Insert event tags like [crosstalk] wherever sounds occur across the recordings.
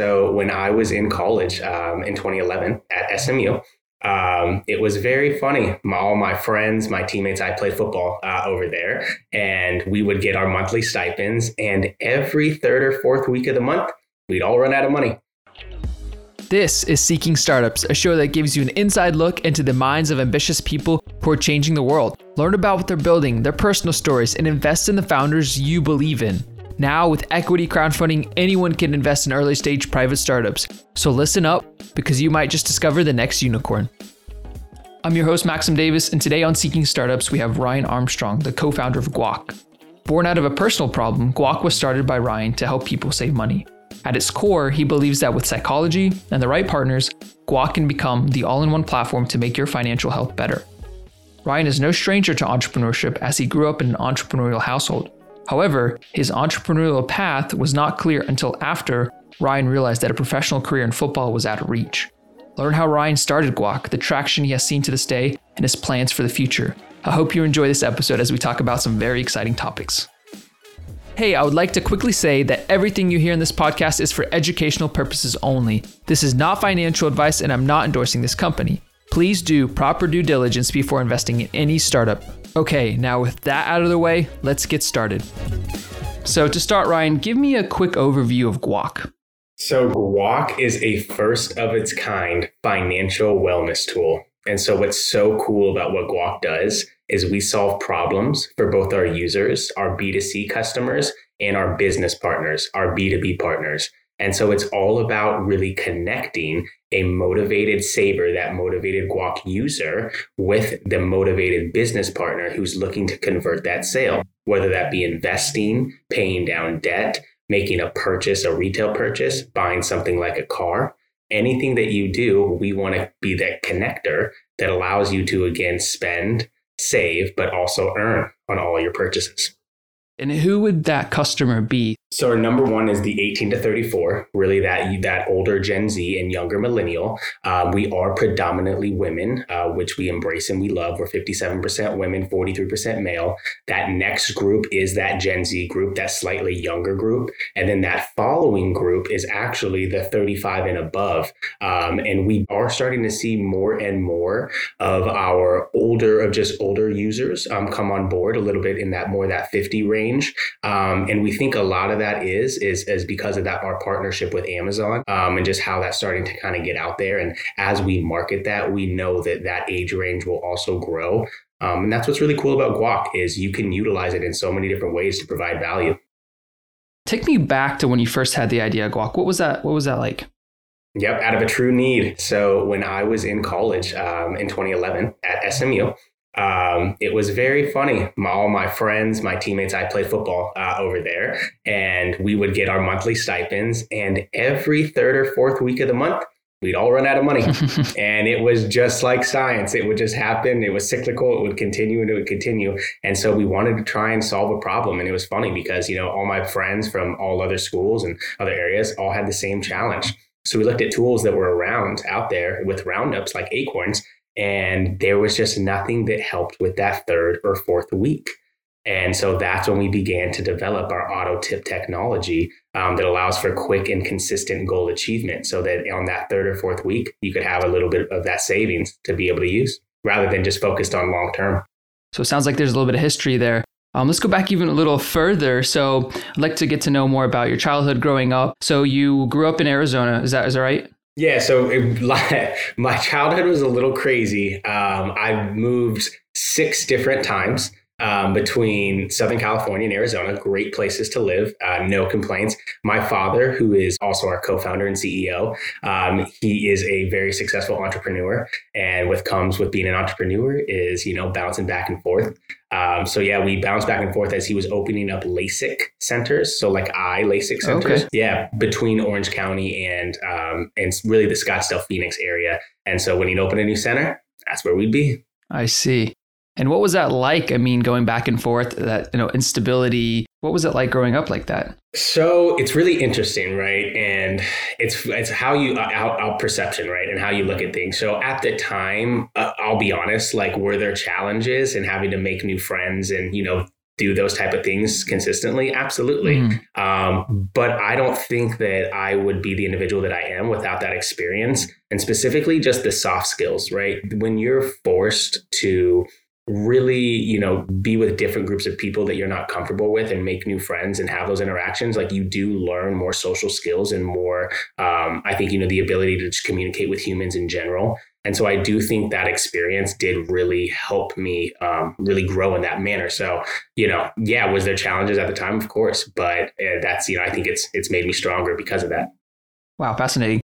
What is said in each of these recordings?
So when I was in college um, in 2011 at SMU, um, it was very funny. My, all my friends, my teammates, I played football uh, over there, and we would get our monthly stipends. And every third or fourth week of the month, we'd all run out of money. This is Seeking Startups, a show that gives you an inside look into the minds of ambitious people who are changing the world. Learn about what they're building, their personal stories, and invest in the founders you believe in. Now, with equity crowdfunding, anyone can invest in early stage private startups. So listen up because you might just discover the next unicorn. I'm your host, Maxim Davis, and today on Seeking Startups, we have Ryan Armstrong, the co founder of Guac. Born out of a personal problem, Guac was started by Ryan to help people save money. At its core, he believes that with psychology and the right partners, Guac can become the all in one platform to make your financial health better. Ryan is no stranger to entrepreneurship as he grew up in an entrepreneurial household. However, his entrepreneurial path was not clear until after Ryan realized that a professional career in football was out of reach. Learn how Ryan started Guac, the traction he has seen to this day, and his plans for the future. I hope you enjoy this episode as we talk about some very exciting topics. Hey, I would like to quickly say that everything you hear in this podcast is for educational purposes only. This is not financial advice, and I'm not endorsing this company. Please do proper due diligence before investing in any startup. Okay, now with that out of the way, let's get started. So, to start, Ryan, give me a quick overview of Guac. So, Guac is a first of its kind financial wellness tool. And so, what's so cool about what Guac does is we solve problems for both our users, our B2C customers, and our business partners, our B2B partners. And so it's all about really connecting a motivated saver, that motivated Guac user, with the motivated business partner who's looking to convert that sale, whether that be investing, paying down debt, making a purchase, a retail purchase, buying something like a car. Anything that you do, we want to be that connector that allows you to again spend, save, but also earn on all your purchases. And who would that customer be? So our number one is the 18 to 34, really that that older Gen Z and younger millennial. Uh, we are predominantly women, uh, which we embrace and we love. We're 57% women, 43% male. That next group is that Gen Z group, that slightly younger group, and then that following group is actually the 35 and above. Um, and we are starting to see more and more of our older, of just older users um, come on board a little bit in that more that 50 range. Um, and we think a lot of that is is is because of that our partnership with Amazon um, and just how that's starting to kind of get out there. And as we market that, we know that that age range will also grow. Um, and that's what's really cool about Guac is you can utilize it in so many different ways to provide value. Take me back to when you first had the idea of Guac. What was that? What was that like? Yep, out of a true need. So when I was in college um, in 2011 at SMU, um, it was very funny. My, all my friends, my teammates, I played football uh, over there, and we would get our monthly stipends. And every third or fourth week of the month, we'd all run out of money. [laughs] and it was just like science. It would just happen. It was cyclical. It would continue and it would continue. And so we wanted to try and solve a problem. And it was funny because, you know, all my friends from all other schools and other areas all had the same challenge. So we looked at tools that were around out there with roundups like Acorns and there was just nothing that helped with that third or fourth week. And so that's when we began to develop our auto tip technology um, that allows for quick and consistent goal achievement so that on that third or fourth week, you could have a little bit of that savings to be able to use rather than just focused on long term. So it sounds like there's a little bit of history there. Um, let's go back even a little further. So I'd like to get to know more about your childhood growing up. So you grew up in Arizona, is that is that right? Yeah, so it, [laughs] my childhood was a little crazy. Um, I moved six different times um, between Southern California and Arizona. Great places to live, uh, no complaints. My father, who is also our co-founder and CEO, um, he is a very successful entrepreneur, and what comes with being an entrepreneur is you know bouncing back and forth. Um, so yeah, we bounced back and forth as he was opening up LASIK centers. So like eye LASIK centers. Okay. Yeah, between Orange County and um, and really the Scottsdale Phoenix area. And so when he'd open a new center, that's where we'd be. I see. And what was that like? I mean, going back and forth, that you know, instability. What was it like growing up like that? So it's really interesting, right? And it's it's how you out, out perception, right, and how you look at things. So at the time, uh, I'll be honest, like were there challenges and having to make new friends and you know do those type of things consistently? Absolutely. Mm. Um, but I don't think that I would be the individual that I am without that experience and specifically just the soft skills, right? When you're forced to really you know be with different groups of people that you're not comfortable with and make new friends and have those interactions like you do learn more social skills and more um, i think you know the ability to just communicate with humans in general. And so i do think that experience did really help me um, really grow in that manner. So you know yeah was there challenges at the time? Of course. But uh, that's you know i think it's it's made me stronger because of that. Wow fascinating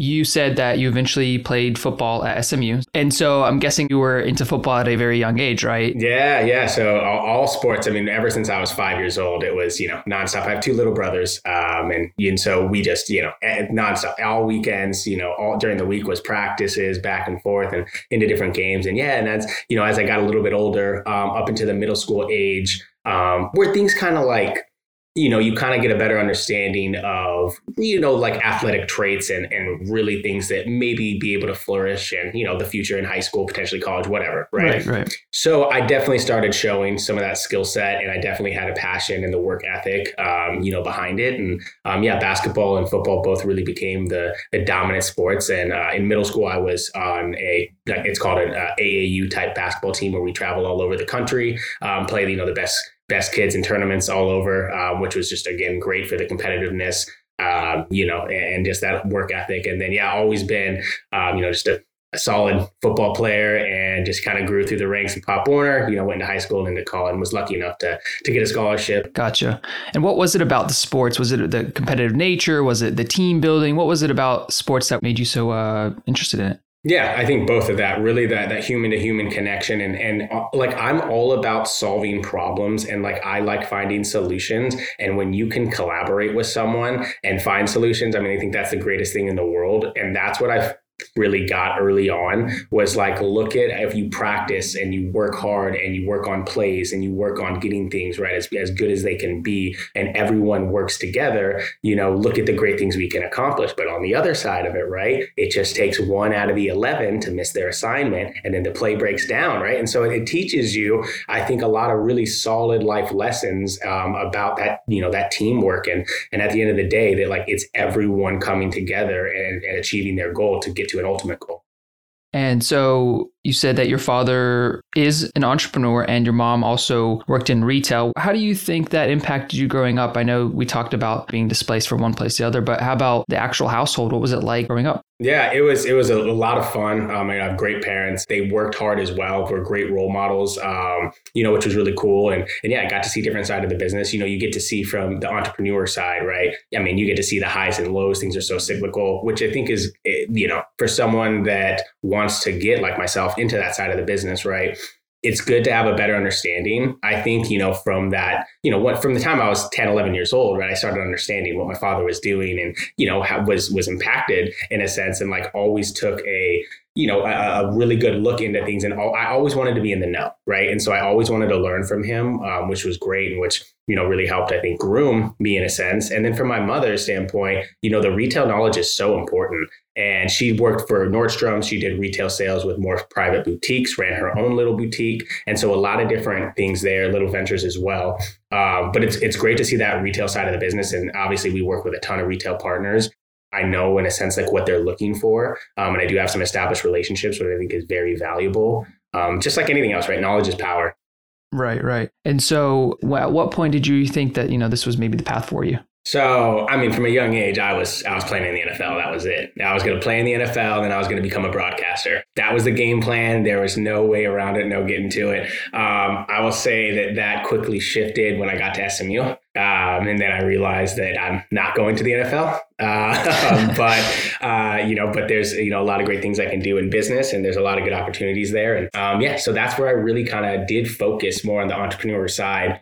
you said that you eventually played football at SMU. And so I'm guessing you were into football at a very young age, right? Yeah, yeah. So all, all sports, I mean, ever since I was five years old, it was, you know, nonstop. I have two little brothers. Um, and, and so we just, you know, nonstop, all weekends, you know, all during the week was practices back and forth and into different games. And yeah, and as, you know, as I got a little bit older, um, up into the middle school age, um, where things kind of like, you know, you kind of get a better understanding of, you know, like athletic traits and, and really things that maybe be able to flourish and, you know, the future in high school, potentially college, whatever. Right. Right. right. So I definitely started showing some of that skill set and I definitely had a passion and the work ethic, um, you know, behind it. And um, yeah, basketball and football both really became the, the dominant sports. And uh, in middle school, I was on a, it's called an uh, AAU type basketball team where we travel all over the country, um, play, you know, the best best kids in tournaments all over, um, which was just again great for the competitiveness, um, you know, and, just that work ethic. And then yeah, always been, um, you know, just a, a, solid football player, and just kind of grew through the ranks of Pop Warner. You know, went to high school and into college, and was lucky enough to to get a scholarship. Gotcha. And what was it about the sports? Was it the competitive nature? Was it the team building? What was it about sports that made you so uh, interested in it? Yeah, I think both of that really that that human to human connection and and uh, like I'm all about solving problems and like I like finding solutions. And when you can collaborate with someone and find solutions, I mean I think that's the greatest thing in the world. And that's what I've really got early on was like look at if you practice and you work hard and you work on plays and you work on getting things right as, as good as they can be and everyone works together you know look at the great things we can accomplish. But on the other side of it right it just takes one out of the 11 to miss their assignment and then the play breaks down right? And so it, teaches you i think a lot of really solid life lessons um, about that you know that teamwork. And and at the end of the day that like it's everyone coming together and, and achieving their goal to get to an ultimate goal. And so you said that your father is an entrepreneur and your mom also worked in retail. How do you think that impacted you growing up? I know we talked about being displaced from one place to the other, but how about the actual household? What was it like growing up? Yeah, it was it was a, lot of fun. Um, I have great parents. They worked hard as well. Were great role models. Um, you know, which was really cool. And and yeah, I got to see different side of the business. You know, you get to see from the entrepreneur side, right? I mean, you get to see the highs and lows. Things are so cyclical, which I think is eh, you know for someone that wants to get like myself into that side of the business, right? it's good to have a better understanding. I think, you know, from that, you know, what from the time I was 10, 11 years old, right, I started understanding what my father was doing and, you know, was was impacted in a sense and like always took a, you know, a, a really good look into things. And all, I always wanted to be in the know, right? And so I always wanted to learn from him, um, which was great and which, you know, really helped, I think, groom me in a sense. And then from my mother's standpoint, you know, the retail knowledge is so important. And she worked for Nordstrom. She did retail sales with more private boutiques, ran her own little boutique. And so a lot of different things there, little ventures as well. Um, but it's, it's great to see that retail side of the business. And obviously, we work with a ton of retail partners. I know in a sense like what they're looking for. Um, and I do have some established relationships, which I think is very valuable. Um, just like anything else, right? Knowledge is power. Right, right. And so, at what point did you think that you know this was maybe the path for you? So, I mean, from a young age, I was I was playing in the NFL. That was it. I was going to play in the NFL, and then I was going to become a broadcaster. That was the game plan. There was no way around it, no getting to it. Um, I will say that that quickly shifted when I got to SMU, um, and then I realized that I'm not going to the NFL. Uh, [laughs] but uh, you know, but there's you know a lot of great things I can do in business, and there's a lot of good opportunities there. And um, yeah, so that's where I really kind of did focus more on the entrepreneur side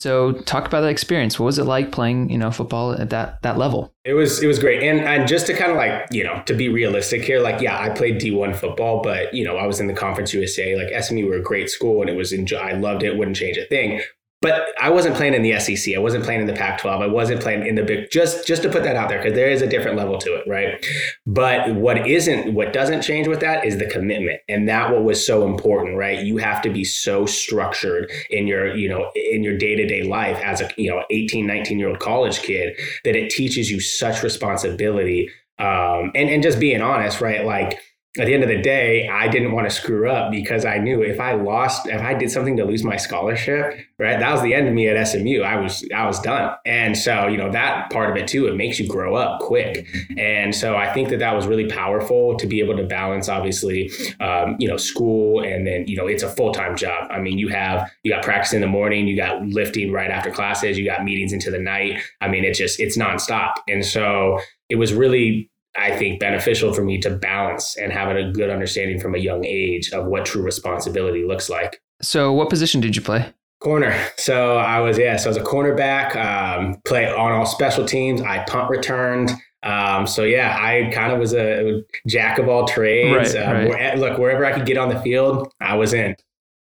so talk about that experience. What was it like playing, you know, football at that that level? It was it was great. And and just to kind of like, you know, to be realistic here, like yeah, I played D1 football, but you know, I was in the Conference USA, like SMU were a great school and it was enjoy I loved it, wouldn't change a thing. But I wasn't playing in the SEC. I wasn't playing in the Pac-12. I wasn't playing in the big. Just just to put that out there because there is a different level to it, right? But what isn't, what doesn't change with that is the commitment, and that what was so important, right? You have to be so structured in your, you know, in your day to day life as a, you know, 18, 19 year old college kid that it teaches you such responsibility. Um, and and just being honest, right? Like at the end of the day, I didn't want to screw up because I knew if I lost, if I did something to lose my scholarship, right, that was the end of me at SMU. I was, I was done. And so, you know, that part of it too, it makes you grow up quick. And so I think that that was really powerful to be able to balance, obviously, um, you know, school and then, you know, it's a full time job. I mean, you have, you got practice in the morning, you got lifting right after classes, you got meetings into the night. I mean, it's just, it's nonstop. And so it was really I think beneficial for me to balance and having a good understanding from a young age of what true responsibility looks like. So, what position did you play? Corner. So I was yeah. So I was a cornerback. Um, play on all special teams. I punt returned. Um, so yeah, I kind of was a jack of all trades. Right, um, right. Where, look, wherever I could get on the field, I was in.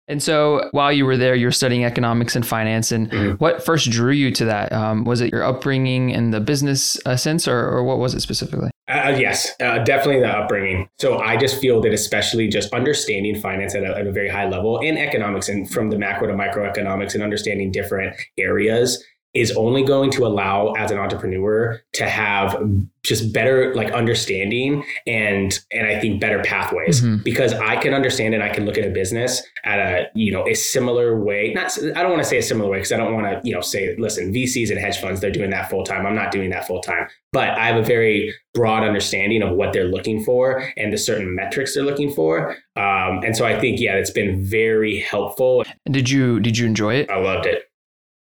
And so while you were there, you were studying economics and finance. And mm-hmm. what first drew you to that? Um, was it your upbringing in the business uh, sense, or, or what was it specifically? Uh, yes, uh, definitely the upbringing. So I just feel that, especially just understanding finance at a, at a very high level and economics and from the macro to microeconomics and understanding different areas is only going to allow as an entrepreneur to have just better like understanding and and I think better pathways. Mm-hmm. because I can understand and I can look at a business at a you know a similar way. Not I don't want to say a similar way because I don't want to you know say listen VCs and hedge funds they're doing that full time. I'm not doing that full time. But I have a very broad understanding of what they're looking for and the certain metrics they're looking for. Um, and so I think yeah it's been very helpful. And did you did you enjoy it? I loved it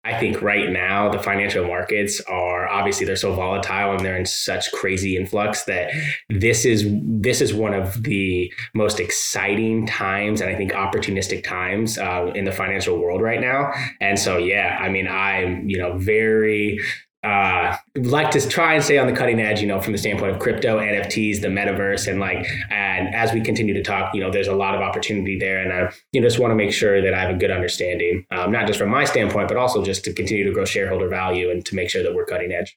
I think right now the financial markets are obviously they're so volatile and they're in such crazy influx that this is this is one of the most exciting times and I think opportunistic times uh, in the financial world right now. And so yeah, I mean I'm you know very uh, like to try and stay on the cutting edge, you know, from the standpoint of crypto, NFTs, the metaverse, and like, and as we continue to talk, you know, there's a lot of opportunity there, and I, you know, just want to make sure that I have a good understanding, um, not just from my standpoint, but also just to continue to grow shareholder value and to make sure that we're cutting edge.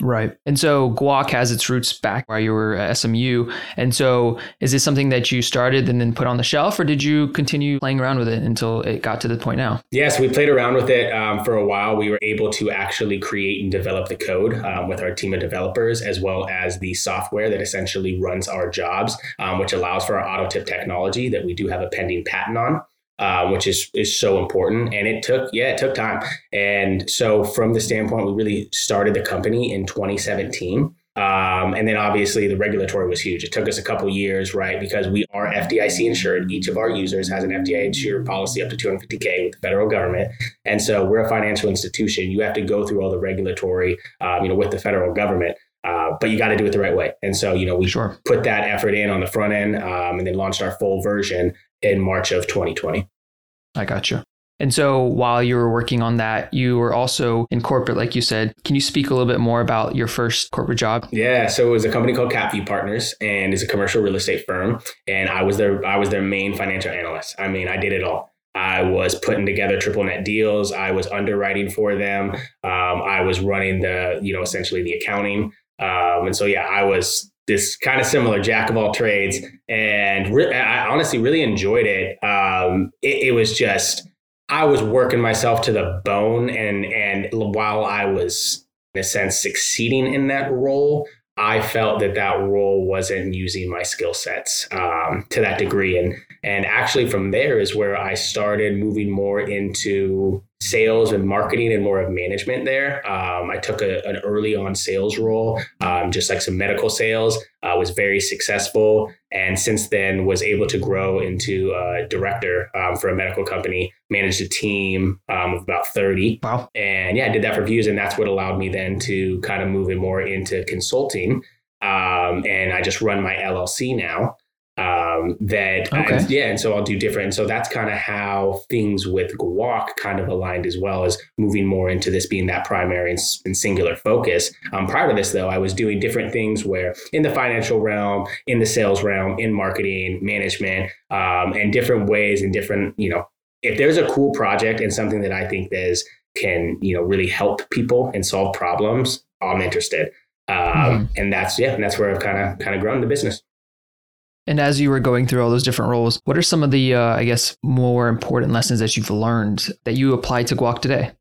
Right. And so Guac has its roots back while you were at SMU. And so is this something that you started and then put on the shelf, or did you continue playing around with it until it got to the point now? Yes, we played around with it um, for a while. We were able to actually create and develop the code um, with our team of developers, as well as the software that essentially runs our jobs, um, which allows for our auto tip technology that we do have a pending patent on. Uh, which is is so important. And it took, yeah, it took time. And so from the standpoint, we really started the company in 2017. Um, and then obviously the regulatory was huge. It took us a couple years, right? Because we are FDIC insured. Each of our users has an FDIC insured policy up to 250K with the federal government. And so we're a financial institution. You have to go through all the regulatory, um, you know, with the federal government. Uh, but you got to do it the right way. And so, you know, we sure. put that effort in on the front end um, and then launched our full version in March of 2020. I got you. And so while you were working on that, you were also in corporate, like you said. Can you speak a little bit more about your first corporate job? Yeah, so it was a company called CapView Partners, and it's a commercial real estate firm. And I was their I was their main financial analyst. I mean, I did it all. I was putting together triple net deals. I was underwriting for them. Um, I was running the you know essentially the accounting. Um, and so yeah, I was this kind of similar jack of all trades, and re- I honestly really enjoyed it. Um, it. It was just I was working myself to the bone, and and while I was in a sense succeeding in that role, I felt that that role wasn't using my skill sets um, to that degree, and and actually from there is where I started moving more into sales and marketing and more of management there. Um, I took a, an early on sales role, um, just like some medical sales, uh, was very successful. And since then was able to grow into a director um, for a medical company, managed a team um, of about 30. Wow. And yeah, I did that for views. And that's what allowed me then to kind of move in more into consulting. Um, and I just run my LLC now um, that okay. I, yeah and so i'll do different so that's kind of how things with guac kind of aligned as well as moving more into this being that primary and, and singular focus um, prior to this though i was doing different things where in the financial realm in the sales realm in marketing management um, and different ways and different you know if there's a cool project and something that I think is can you know really help people and solve problems, I'm interested. Um, mm-hmm. And that's yeah, and that's where I've kind of kind of grown the business. And as you were going through all those different roles, what are some of the, uh, I guess, more important lessons that you've learned that you apply to Guac today?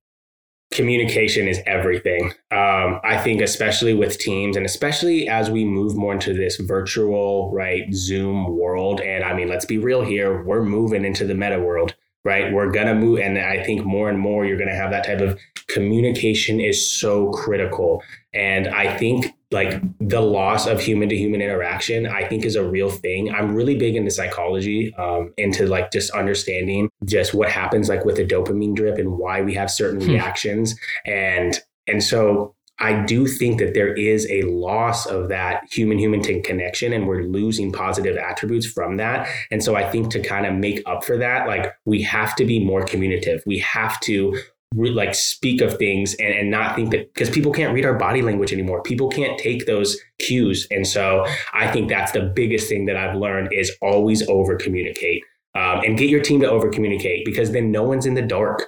Communication is everything. Um, I think, especially with teams, and especially as we move more into this virtual, right, Zoom world. And I mean, let's be real here, we're moving into the meta world right? We're going to move. And I think more and more you're going to have that type of communication is so critical. And I think like the loss of human to human interaction, I think is a real thing. I'm really big into psychology, um, into like just understanding just what happens like with a dopamine drip and why we have certain hmm. reactions. And, and so I do think that there is a loss of that human human connection and we're losing positive attributes from that. And so I think to kind of make up for that, like we have to be more communicative. We have to like speak of things and, and not think that because people can't read our body language anymore. People can't take those cues. And so I think that's the biggest thing that I've learned is always over communicate um, and get your team to over communicate because then no one's in the dark.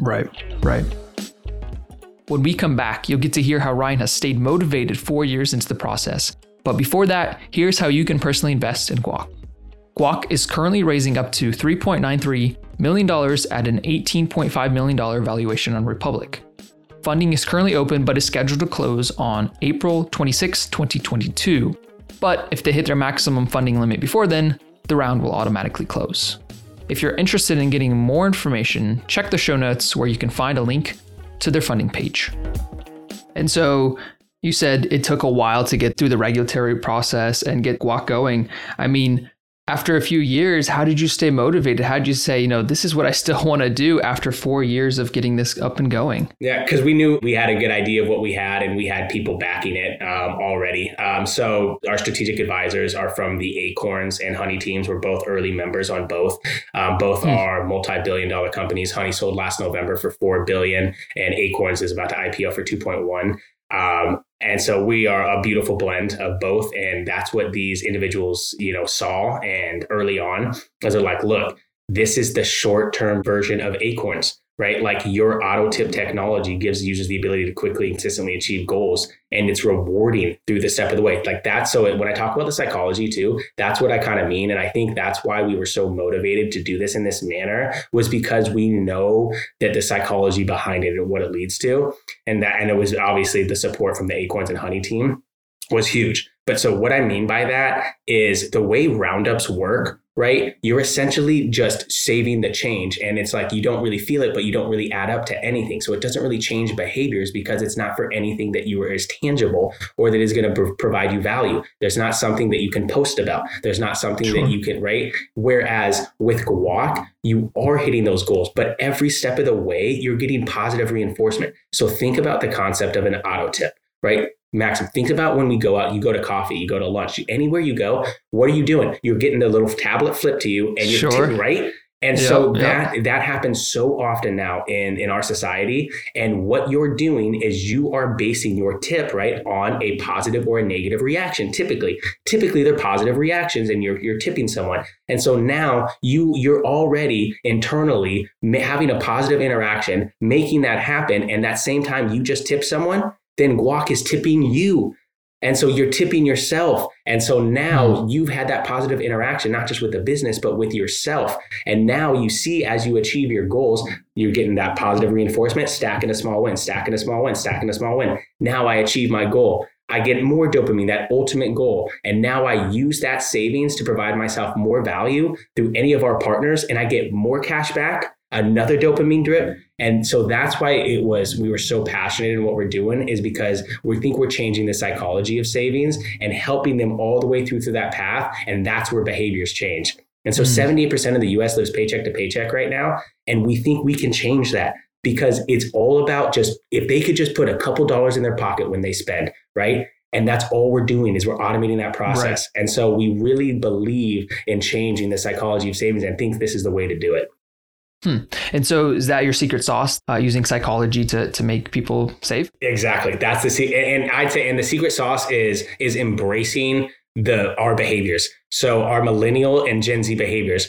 Right, right. When we come back, you'll get to hear how Ryan has stayed motivated four years into the process. But before that, here's how you can personally invest in Guac. Guac is currently raising up to $3.93 million at an $18.5 million valuation on Republic. Funding is currently open but is scheduled to close on April 26, 2022. But if they hit their maximum funding limit before then, the round will automatically close. If you're interested in getting more information, check the show notes where you can find a link to their funding page. And so you said it took a while to get through the regulatory process and get Guac going. I mean, after a few years, how did you stay motivated? How did you say, you know, this is what I still [laughs] want to do after four years of getting this up and going? Yeah, because we knew we had a good idea of what we had and we had people backing it um, already. Um, so our strategic advisors are from the Acorns and Honey teams. We're both early members on both. Um, both mm. are multi-billion dollar companies. Honey sold last November for four billion, and Acorns is about to IPO for two point one. Um, and so we are a beautiful blend of both. And that's what these individuals, you know, saw. And early on, as they're like, look, this is the short term version of Acorns right? Like your auto tip technology gives users the ability to quickly and consistently achieve goals and it's rewarding through the step of the way. Like that's so when I talk about the psychology too, that's what I kind of mean. And I think that's why we were so motivated to do this in this manner was because we know that the psychology behind it and what it leads to. And that, and it was obviously the support from the Acorns and Honey team was huge. But so what I mean by that is the way roundups work, right? You're essentially just saving the change. And it's like you don't really feel it, but you don't really add up to anything. So it doesn't really change behaviors because it's not for anything that you are as tangible or that is going to pr- provide you value. There's not something that you can post about. There's not something sure. that you can, right? Whereas with Guac, you are hitting those goals, but every step of the way, you're getting positive reinforcement. So think about the concept of an auto tip, right? Maxim, think about when we go out, you go to coffee, you go to lunch, anywhere you go, what are you doing? You're getting the little tablet flipped to you and you're sure. right? And yep, so that yep. that happens so often now in in our society. And what you're doing is you are basing your tip right on a positive or a negative reaction. Typically, typically they're positive reactions, and you're you're tipping someone. And so now you you're already internally having a positive interaction, making that happen. And that same time you just tip someone, then guac is tipping you. And so you're tipping yourself. And so now hmm. you've had that positive interaction, not just with the business, but with yourself. And now you see as you achieve your goals, you're getting that positive reinforcement, stacking a small win, stacking a small win, stacking a small win. Now I achieve my goal. I get more dopamine, that ultimate goal. And now I use that savings to provide myself more value through any of our partners, and I get more cash back another dopamine drip. And so that's why it was, we were so passionate in what we're doing is because we think we're changing the psychology of savings and helping them all the way through to that path. And that's where behaviors change. And so mm. 78% of the US lives paycheck to paycheck right now. And we think we can change that because it's all about just if they could just put a couple dollars in their pocket when they spend, right? And that's all we're doing is we're automating that process. Right. And so we really believe in changing the psychology of savings and think this is the way to do it. Hmm. And so, is that your secret sauce? Uh, using psychology to to make people save? Exactly. That's the secret. And I'd say, and the secret sauce is is embracing the our behaviors. So our millennial and Gen Z behaviors.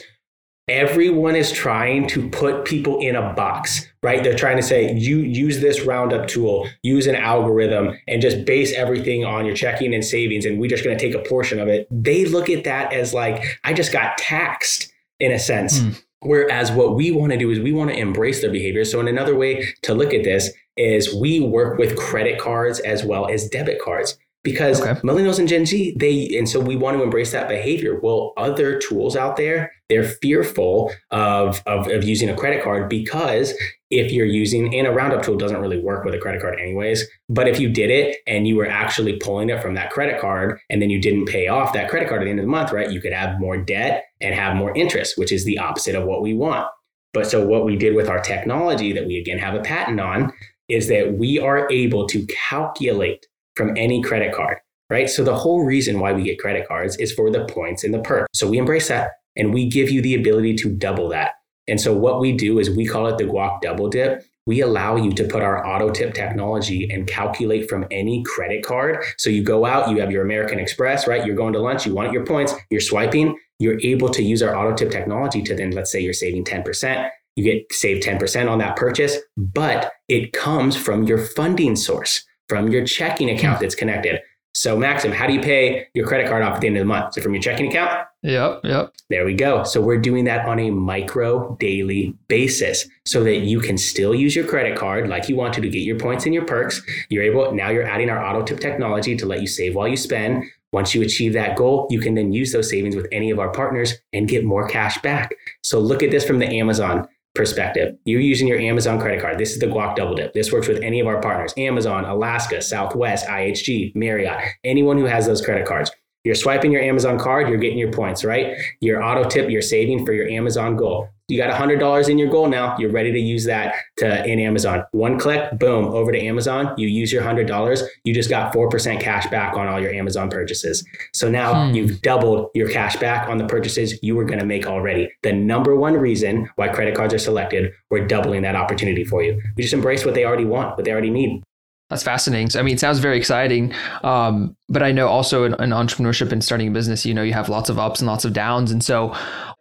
everyone is trying to put people in a box, right? They're trying to say, you use this roundup tool, use an algorithm, and just base everything on your checking and savings, and we're just going to take a portion of it. They look at that as like, I just got taxed in a sense. Mm. Whereas what we want to do is we want to embrace their behavior. So, in another way to look at this is we work with credit cards as well as debit cards because okay. millennials and Gen Z, they, and so we want to embrace that behavior. Well, other tools out there, they're fearful of, of, of using a credit card because if you're using, and a roundup tool doesn't really work with a credit card anyways, but if you did it and you were actually pulling it from that credit card and then you didn't pay off that credit card at the end of the month, right? You could have more debt and have more interest, which is the opposite of what we want. But so what we did with our technology that we again have a patent on is that we are able to calculate from any credit card, right? So the whole reason why we get credit cards is for the points and the perks. So we embrace that and we give you the ability to double that. And so what we do is we call it the Guac double dip. We allow you to put our auto tip technology and calculate from any credit card. So you go out, you have your American Express, right? You're going to lunch, you want your points, you're swiping, you're able to use our auto tip technology to then, let's say you're saving 10%. You get saved 10% on that purchase, but it comes from your funding source from your checking account hmm. that's connected. So, Maxim, how do you pay your credit card off at the end of the month? Is it from your checking account? Yep, yep. There we go. So, we're doing that on a micro daily basis so that you can still use your credit card like you want to to get your points and your perks. You're able, now you're adding our auto tip technology to let you save while you spend. Once you achieve that goal, you can then use those savings with any of our partners and get more cash back. So, look at this from the Amazon perspective. You're using your Amazon credit card. This is the Guac Double Dip. This works with any of our partners Amazon, Alaska, Southwest, IHG, Marriott, anyone who has those credit cards. You're swiping your Amazon card, you're getting your points, right? Your auto tip, you're saving for your Amazon goal. You got $100 in your goal now. You're ready to use that to in Amazon. One click, boom, over to Amazon. You use your $100. You just got 4% cash back on all your Amazon purchases. So now hmm. you've doubled your cash back on the purchases you were going to make already. The number one reason why credit cards are selected, we're doubling that opportunity for you. We just embrace what they already want, what they already need. That's fascinating. So, I mean, it sounds very exciting. Um, but I know also in, in, entrepreneurship and starting a business, you know, you have lots of ups and lots of downs. And so,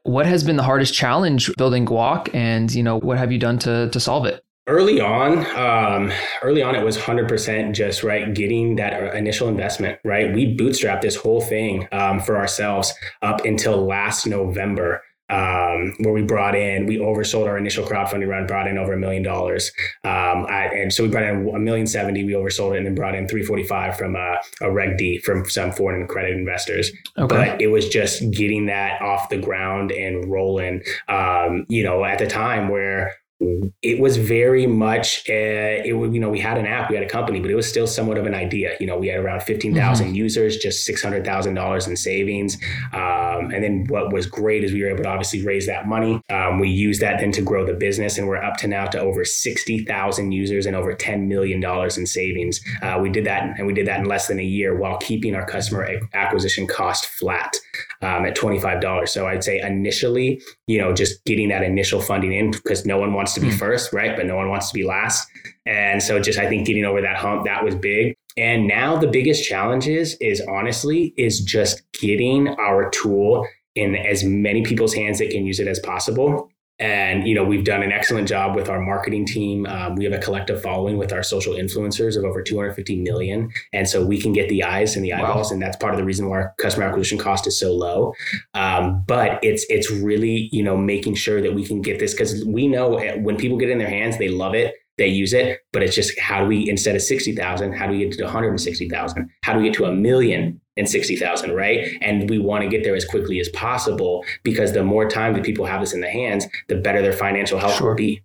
what has been the hardest challenge building Guac, and you know, what have you done to to solve it? Early on, um, early on, it was 100% just right getting that initial investment. Right, we bootstrapped this whole thing um, for ourselves up until last November um, where we brought in, we oversold our initial crowdfunding round, brought in over a million dollars. Um, I, and so we brought in a million seventy, we oversold it and then brought in 345 from a, a Reg D from some foreign credit investors. Okay. But it was just getting that off the ground and rolling, um, you know, at the time where it was very much uh, it you know we had an app we had a company but it was still somewhat of an idea. You know we had around 15,000 mm-hmm. users just $600,000 in savings. Um, and then what was great is we were able to obviously raise that money. Um, we used that then to grow the business and we're up to now to over 60,000 users and over $10 million in savings. Uh, we did that and we did that in less than a year while keeping our customer acquisition cost flat um, at $25 so I'd say initially you know just getting that initial funding in because no one wants wants to be mm. first, right? But no one wants to be last. And so just I think getting over that hump, that was big. And now the biggest challenge is, is honestly, is just getting our tool in as many people's hands that can use it as possible. And you know we've done an excellent job with our marketing team. Um, we have a collective following with our social influencers of over 250 million, and so we can get the eyes and the eyeballs, wow. and that's part of the reason why our customer acquisition cost is so low. Um, but it's it's really you know making sure that we can get this because we know eh, when people get in their hands, they love it they use it, but it's just how do we instead of 60,000, how do we get to 160,000? How do we get to a million and 60,000, right? And we want to get there as quickly as possible because the more time that people have this in the hands, the better their financial health sure. will be.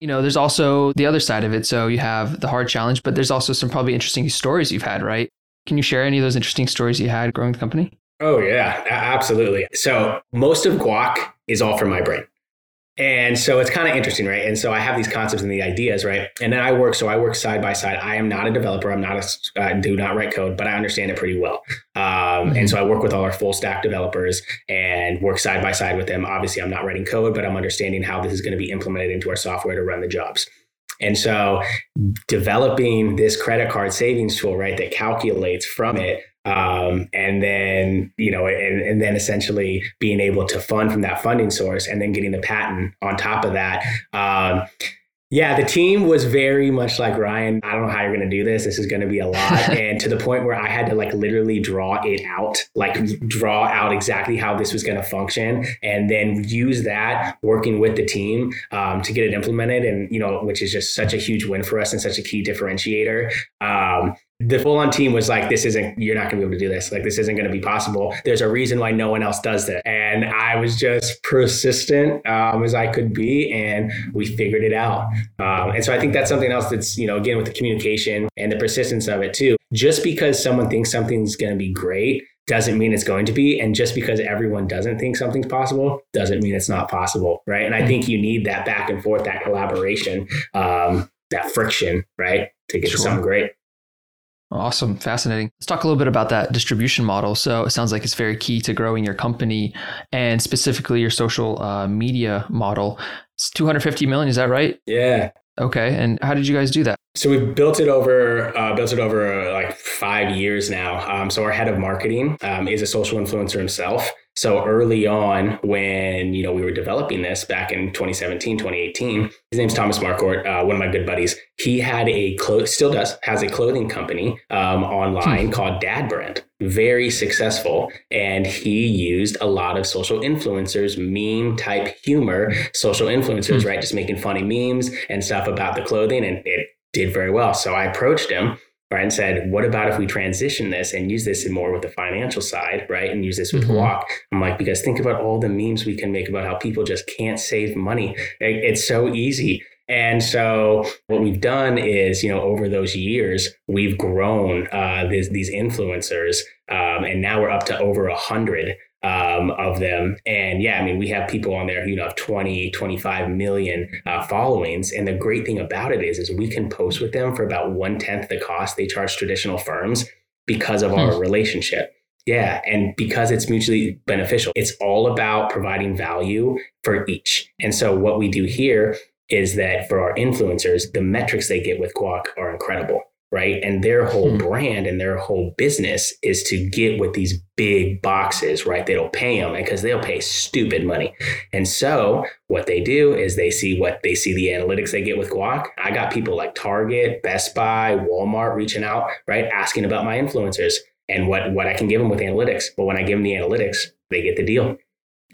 You know, there's also the other side of it. So you have the hard challenge, but there's also some probably interesting stories you've had, right? Can you share any of those interesting stories you had growing the company? Oh, yeah, absolutely. So most of Guac is all from my brain. And so it's kind of interesting, right? And so I have these concepts and the ideas, right? And then I work, so I work side by side. I am not a developer. I'm not a, uh, do not write code, but I understand it pretty well. Um, mm-hmm. And so I work with all our full stack developers and work side by side with them. Obviously, I'm not writing code, but I'm understanding how this is going to be implemented into our software to run the jobs. And so developing this credit card savings tool, right, that calculates from it Um, and then, you know, and, and then essentially being able to fund from that funding source and then getting the patent on top of that. Um, yeah, the team was very much like Ryan. I don't know how you're going to do this. This is going to be a lot. [laughs] and to the point where I had to like literally draw it out, like draw out exactly how this was going to function and then use that working with the team um, to get it implemented. And, you know, which is just such a huge win for us and such a key differentiator. Um, the full on team was like, this isn't, you're not going to be able to do this. Like, this isn't going to be possible. There's a reason why no one else does that. And I was just persistent um, as I could be, and we figured it out. Um, and so I think that's something else that's, you know, again, with the communication and the persistence of it too. Just because someone thinks something's going to be great doesn't mean it's going to be. And just because everyone doesn't think something's possible doesn't mean it's not possible. Right. And I think you need that back and forth, that collaboration, um, that friction, right, to get sure. to something great. Awesome. Fascinating. Let's talk a little bit about that distribution model. So it sounds like it's very key to growing your company and specifically your social uh, media model. It's 250 million. Is that right? Yeah. Okay. And how did you guys do that? So we've built it over, uh, built it over uh, like five years now. Um, so our head of marketing um, is a social influencer himself. So early on, when you know we were developing this back in 2017, 2018, his name's Thomas Marcourt, uh, one of my good buddies. He had a clo- still does has a clothing company um, online hmm. called Dad Brand, very successful, and he used a lot of social influencers, meme type humor, social influencers, hmm. right, just making funny memes and stuff about the clothing, and it did very well. So I approached him Brian said, what about if we transition this and use this more with the financial side, right? And use this with mm-hmm. Guac. I'm like, because think about all the memes we can make about how people just can't save money. It's so easy. And so what we've done is, you know, over those years, we've grown uh, these, these influencers, um, and now we're up to over a hundred um, of them. And yeah, I mean, we have people on there who you know have 20, 25 million uh, followings. And the great thing about it is, is we can post with them for about one tenth the cost they charge traditional firms because of hmm. our relationship. Yeah. And because it's mutually beneficial, it's all about providing value for each. And so what we do here is that for our influencers, the metrics they get with Guac are incredible right? And their whole hmm. brand and their whole business is to get with these big boxes, right? They don't pay them because they'll pay stupid money. And so what they do is they see what they see the analytics they get with Guac. I got people like Target, Best Buy, Walmart reaching out, right? Asking about my influencers and what, what I can give them with analytics. But when I give them the analytics, they get the deal.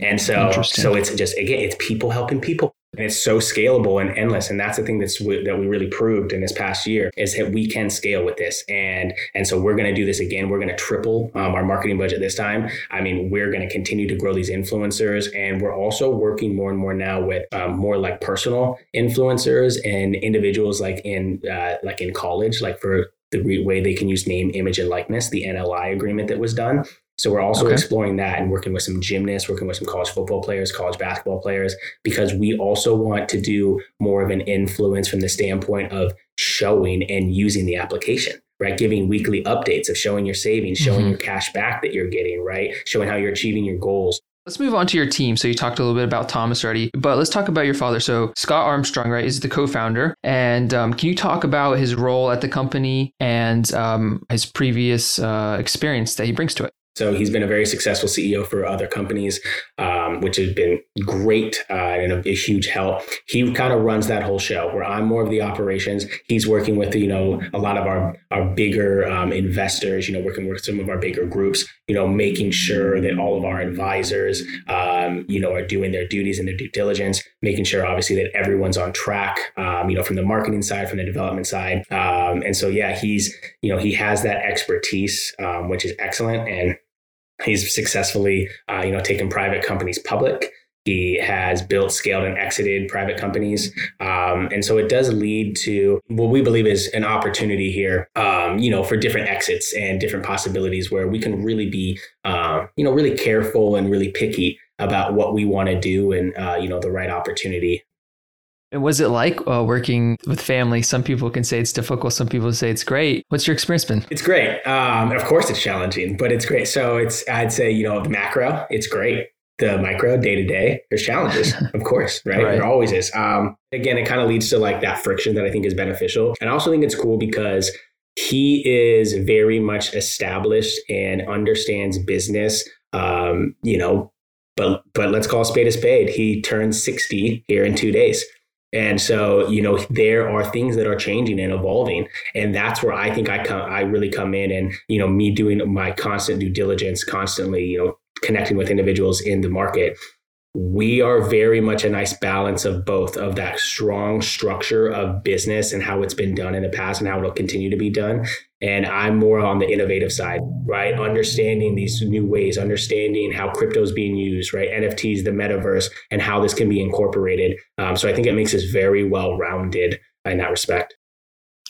And so, so it's just, again, it's people helping people and it's so scalable and endless. And that's the thing that's that we really proved in this past year is that we can scale with this. And and so we're going to do this again. We're going to triple um, our marketing budget this time. I mean we're going to continue to grow these influencers. And we're also working more and more now with um, more like personal influencers and individuals like in uh, like in college like for the way they can use name image and likeness the NIL agreement that was done so we're also okay. exploring that and working with some gymnasts, working with some college football players, college basketball players, because we also want to do more of an influence from the standpoint of showing and using the application right? Giving weekly updates of showing your savings, showing mm-hmm. your cash back that you're getting, right? Showing how you're achieving your goals. Let's move on to your team. So you talked a little bit about Thomas already, but let's talk about your father. So Scott Armstrong, right, is the co-founder, and um, can you talk about his role at the company and um, his previous uh, experience that he brings to it? So he's been a very successful CEO for other companies, um, which has been great uh, and a, a, huge help. He kind of runs that whole show where I'm more of the operations. He's working with, you know, a lot of our, our bigger um, investors, you know, working with some of our bigger groups, you know, making sure that all of our advisors, um, you know, are doing their duties and their due diligence, making sure obviously that everyone's on track, um, you know, from the marketing side, from the development side. Um, and so, yeah, he's, you know, he has that expertise, um, which is excellent. And He's successfully, uh, you know, taken private companies public. He has built, scaled, and exited private companies, um, and so it does lead to what we believe is an opportunity here, um, you know, for different exits and different possibilities where we can really be, uh, you know, really careful and really picky about what we want to do and uh, you know the right opportunity and was it like uh, working with family? Some people can say it's difficult. Some people say it's great. What's your experience been? It's great. Um, of course, it's challenging, but it's great. So it's I'd say you know the macro, it's great. The micro, day to day, there's challenges, [laughs] of course, right? right? There always is. Um, again, it kind of leads to like that friction that I think is beneficial, and I also think it's cool because he is very much established and understands business. Um, you know, but but let's call a spade a spade. He turns 60 here in two days. And so, you know, there are things that are changing and evolving. And that's where I think I come I really come in and, you know, me doing my constant due diligence, constantly, you know, connecting with individuals in the market we are very much a nice balance of both of that strong structure of business and how it's been done in the past and how it'll continue to be done and i'm more on the innovative side right? Understanding these new ways understanding how crypto is being used right? Nfts the metaverse and how this can be incorporated. Um, so i think it makes us very well rounded in that respect.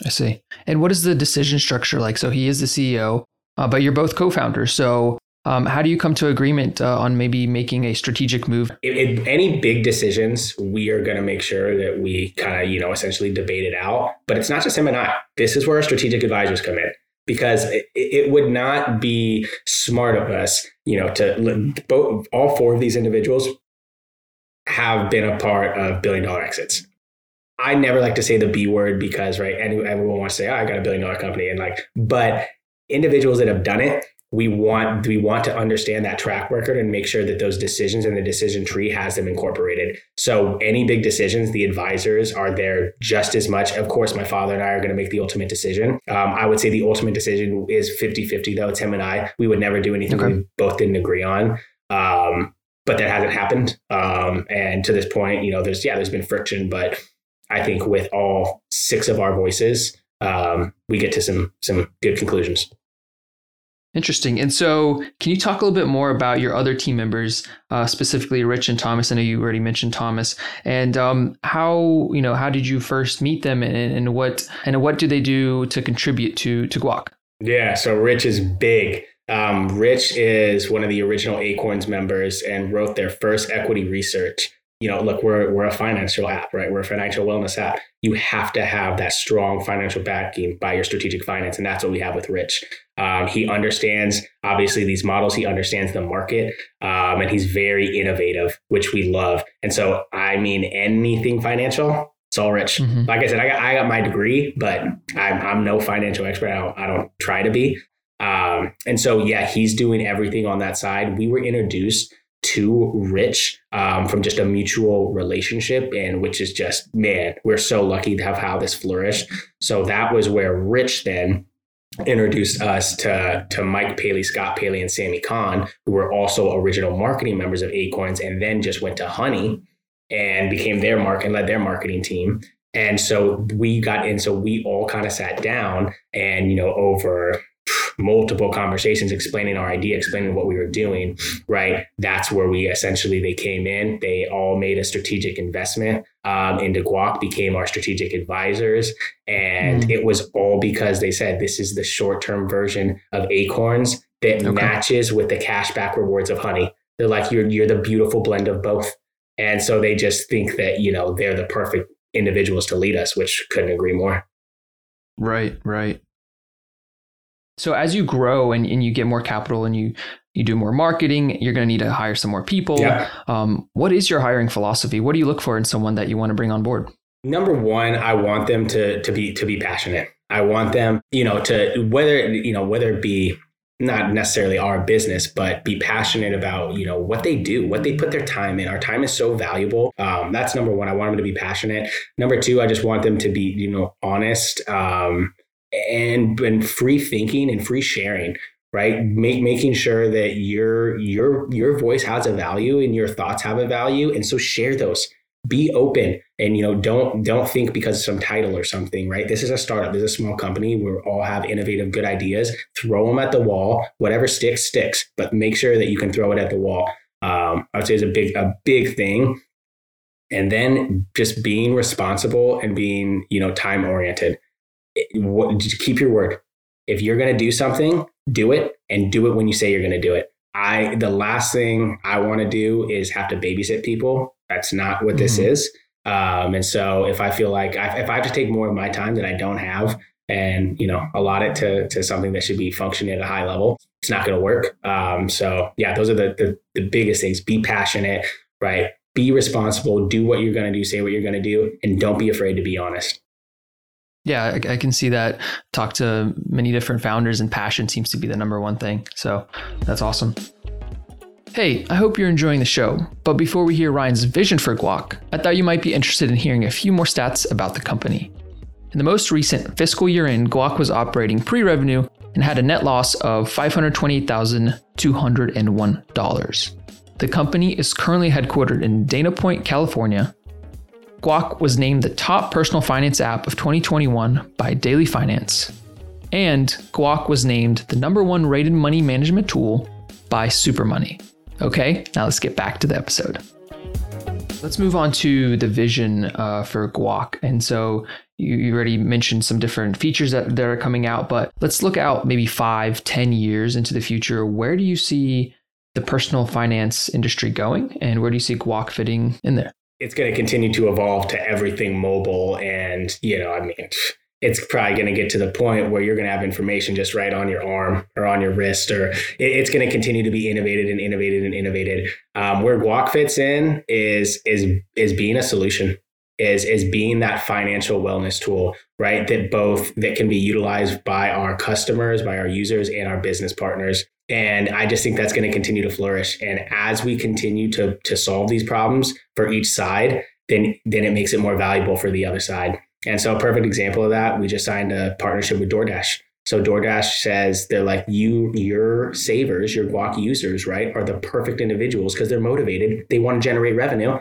I see. And what is the decision structure like? So he is the ceo uh, but you're both co-founders. So um, how do you come to agreement uh, on maybe making a strategic move? any big decisions, we are going to make sure that we kind of, you know, essentially debate it out. But it's not just him and I. This is where our strategic advisors come in because it, it would not be smart of us, you know, to both all four of these individuals have been a part of billion dollar exits. I never like to say the B word because, right, everyone wants to say, oh, I got a billion dollar company. And like, but individuals that have done it we want we want to understand that track record and make sure that those decisions and the decision tree has them incorporated. So any big decisions the advisors are there just as much. Of course my father and i are going to make the ultimate decision. Um, i would say the ultimate decision is 50-50 though it's him and i. We would never do anything okay. we both didn't agree on. Um, but that hasn't happened. Um, and to this point you know there's yeah there's been friction but i think with all six of our voices um, we get to some some good conclusions Interesting. And so, can you talk a little bit more about your other team members, uh, specifically Rich and Thomas? I know you already mentioned Thomas, and um, how you know how did you first meet them, and, and what and what do they do to contribute to to Guac? Yeah, so Rich is big. Um, Rich is one of the original Acorns members and wrote their first equity research you know, look, we're we're a financial app, right? We're a financial wellness app. You have to have that strong financial backing by your strategic finance, and that's what we have with Rich. Um, he understands obviously these models. He understands the market, um, and he's very innovative, which we love. And so, I mean, anything financial, it's all Rich. Mm-hmm. Like I said, I got I got my degree, but I'm I'm no financial expert. I don't I don't try to be. Um, and so, yeah, he's doing everything on that side. We were introduced to Rich um, from just a mutual relationship, and which is just man, we're so lucky to have how this flourished. So that was where Rich then introduced us to to Mike Paley, Scott Paley, and Sammy Kahn, who were also original marketing members of Acorns, and then just went to Honey and became their mark and led their marketing team. And so we got in, so we all kind of sat down and, you know, over multiple conversations explaining our idea, explaining what we were doing, right? That's where we essentially they came in. They all made a strategic investment um, into Guac, became our strategic advisors, and mm. it was all because they said this is the short term version of Acorns that okay. matches with the cashback rewards of Honey. They're like you're you're the beautiful blend of both, and so they just think that you know they're the perfect individuals to lead us, which couldn't agree more. Right, right. So as you grow and, and you get more capital and you you do more marketing, you're going to need to hire some more people. Yeah. Um, what is your hiring philosophy? What do you look for in someone that you want to bring on board? Number one, I want them to to be to be passionate. I want them, you know, to whether you know whether it be not necessarily our business, but be passionate about you know what they do, what they put their time in. Our time is so valuable. Um, that's number one. I want them to be passionate. Number two, I just want them to be you know honest. Um, and and free thinking and free sharing right? Make, making sure that your your your voice has a value and your thoughts have a value. And so share those. Be open and you know don't don't think because of some title or something right? This is a startup. This is a small company. We all have innovative good ideas. Throw them at the wall. Whatever sticks sticks but make sure that you can throw it at the wall. Um, i would say is a big a big thing. And then just being responsible and being you know time oriented what, keep your word. If you're going to do something, do it and do it when you say you're going to do it. I the last thing I want to do is have to babysit people. That's not what this mm-hmm. is. Um, and so if I feel like I, if I have to take more of my time that I don't have and you know allot it to to something that should be functioning at a high level, it's not going to work. Um, so yeah, those are the, the the biggest things. Be passionate, right? Be responsible. Do what you're going to do. Say what you're going to do, and don't be afraid to be honest. Yeah, I, I, can see that. Talk to many different founders, and passion seems to be the number one thing. So that's awesome. Hey, I hope you're enjoying the show. But before we hear Ryan's vision for Guac, I thought you might be interested in hearing a few more stats about the company. In the most recent fiscal year end, Guac was operating pre revenue and had a net loss of $528,201. The company is currently headquartered in Dana Point, California. Guac was named the top personal finance app of 2021 by Daily Finance. And Guac was named the number one rated money management tool by Supermoney. Okay, now let's get back to the episode. Let's move on to the vision uh, for Guac. And so you, you already mentioned some different features that, that are coming out, but let's look out maybe five, ten years into the future. Where do you see the personal finance industry going, and where do you see Guac fitting in there? It's going to continue to evolve to everything mobile, and you know, I mean, it's probably going to get to the point where you're going to have information just right on your arm or on your wrist, or it's going to continue to be innovated and innovated and innovated. Um, where Guac fits in is is is being a solution is is being that financial wellness tool, right? That both that can be utilized by our customers, by our users, and our business partners. And I just think that's going to continue to flourish. And as we continue to to solve these problems for each side, then then it makes it more valuable for the other side. And so a perfect example of that, we just signed a partnership with DoorDash. So DoorDash says they're like you, your savers, your Guac users, right, are the perfect individuals because they're motivated. They want to generate revenue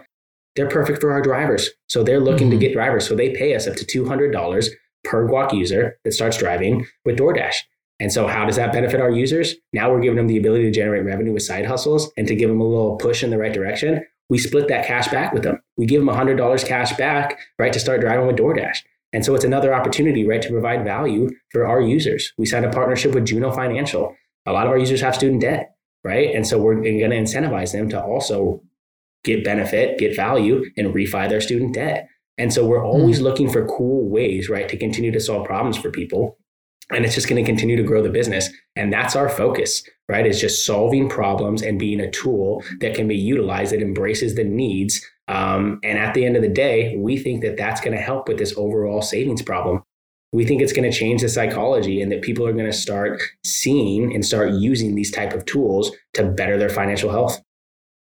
they're perfect for our drivers. So they're looking mm-hmm. to get drivers. So they pay us up to $200 per Guac user that starts driving with DoorDash. And so, how does that benefit our users? Now we're giving them the ability to generate revenue with side hustles and to give them a little push in the right direction. We split that cash back with them. We give them $100 cash back, right, to start driving with DoorDash. And so, it's another opportunity, right, to provide value for our users. We signed a partnership with Juno Financial. A lot of our users have student debt, right? And so, we're going to incentivize them to also get benefit, get value, and refi their student debt. And so we're always mm. looking for cool ways, right, to continue to solve problems for people. And it's just going to continue to grow the business. And that's our focus, right? Is just solving problems and being a tool that can be utilized that embraces the needs. Um, and at the end of the day, we think that that's going to help with this overall savings problem. We think it's going to change the psychology and that people are going to start seeing and start using these type of tools to better their financial health.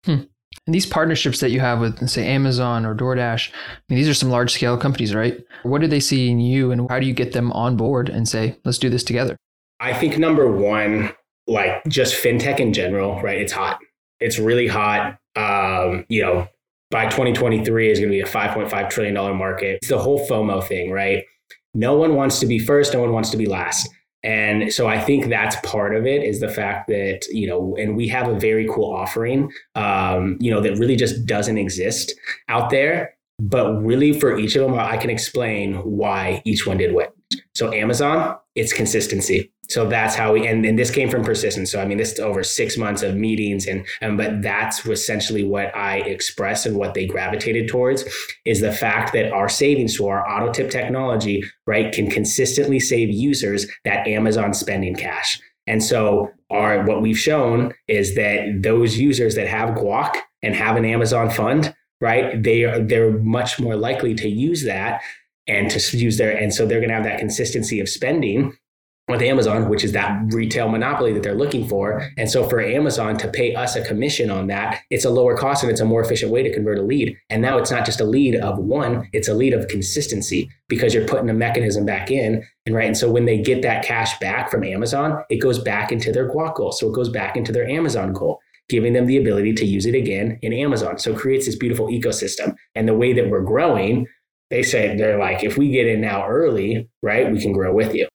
Hmm. And these partnerships that you have with, say, Amazon or DoorDash, I mean, these are some large scale companies, right? What do they see in you and how do you get them on board and say, let's do this together? I think number one, like just fintech in general, right? It's hot. It's really hot. Um, you know, by 2023 is going to be a 5.5 trillion dollar market. It's the whole FOMO thing, right? No one wants to be first, no one wants to be last. And so I think that's part of it is the fact that, you know, and we have a very cool offering, um, you know, that really just doesn't exist out there. But really, for each of them, I can explain why each one did what. So, Amazon, it's consistency. So that's how we, and, and this came from persistence. So I mean, this is over six months of meetings, and, and but that's essentially what I express and what they gravitated towards is the fact that our savings tool, our auto tip technology, right, can consistently save users that Amazon spending cash. And so our what we've shown is that those users that have Guac and have an Amazon fund, right, they are they're much more likely to use that and to use their and so they're going to have that consistency of spending with Amazon, which is that retail monopoly that they're looking for. And so for Amazon to pay us a commission on that, it's a lower cost and it's a more efficient way to convert a lead. And now it's not just a lead of one, it's a lead of consistency because you're putting a mechanism back in. And right. And so when they get that cash back from Amazon, it goes back into their Guac goal. So it goes back into their Amazon goal giving them the ability to use it again in Amazon. So it creates this beautiful ecosystem. And the way that we're growing, they say they're like, if we get in now early, right, we can grow with you.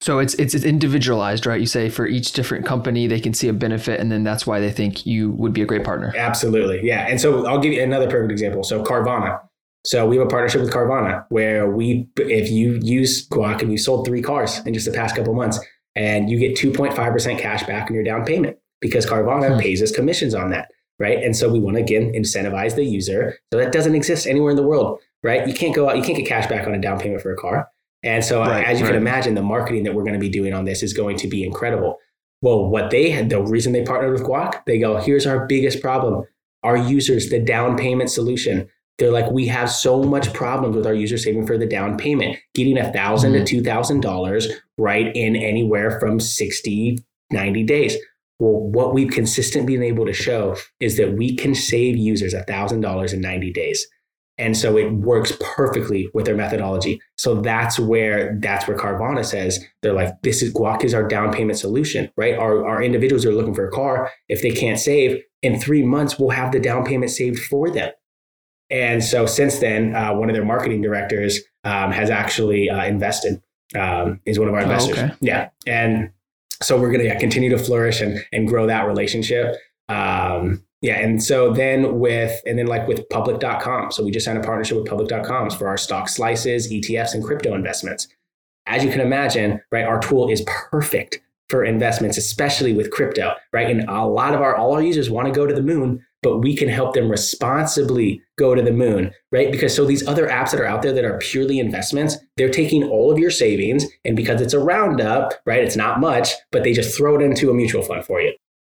So it's, it's individualized, right? You say for each different company they can see a benefit, and then that's why they think you would be a great partner. Absolutely, yeah. And so I'll give you another perfect example. So Carvana. So we have a partnership with Carvana where we, if you use Guac and you sold three cars in just the past couple months, and you get 2.5% cash back on your down payment because Carvana hmm. pays us commissions on that, right? And so we want to again incentivize the user. So that doesn't exist anywhere in the world, right? You can't go out, you can't get cash back on a down payment for a car. And so, right, as you right. can imagine, the marketing that we're going to be doing on this is going to be incredible. Well, what they had, the reason they partnered with Guac, they go, here's our biggest problem. Our users, the down payment solution. They're like, we have so much problems with our users saving for the down payment, getting a thousand mm-hmm. to two thousand dollars right in anywhere from 60, 90 days. Well, what we've consistently been able to show is that we can save users $1,000 in 90 days. And so it works perfectly with their methodology. So that's where that's where Carvana says they're like, this is Guac is our down payment solution, right? Our, our individuals are looking for a car. If they can't save in three months, we'll have the down payment saved for them. And so since then, uh, one of their marketing directors um, has actually uh, invested, um, is one of our oh, investors. Oh, okay. Yeah. And so we're going to continue to flourish and, and grow that relationship. Um, yeah. And so then with, and then like with public.com. So we just signed a partnership with public.com for our stock slices, ETFs, and crypto investments. As you can imagine, right, our tool is perfect for investments, especially with crypto, right? And a lot of our, all our users want to go to the moon, but we can help them responsibly go to the moon, right? Because so these other apps that are out there that are purely investments, they're taking all of your savings and because it's a roundup, right? It's not much, but they just throw it into a mutual fund for you.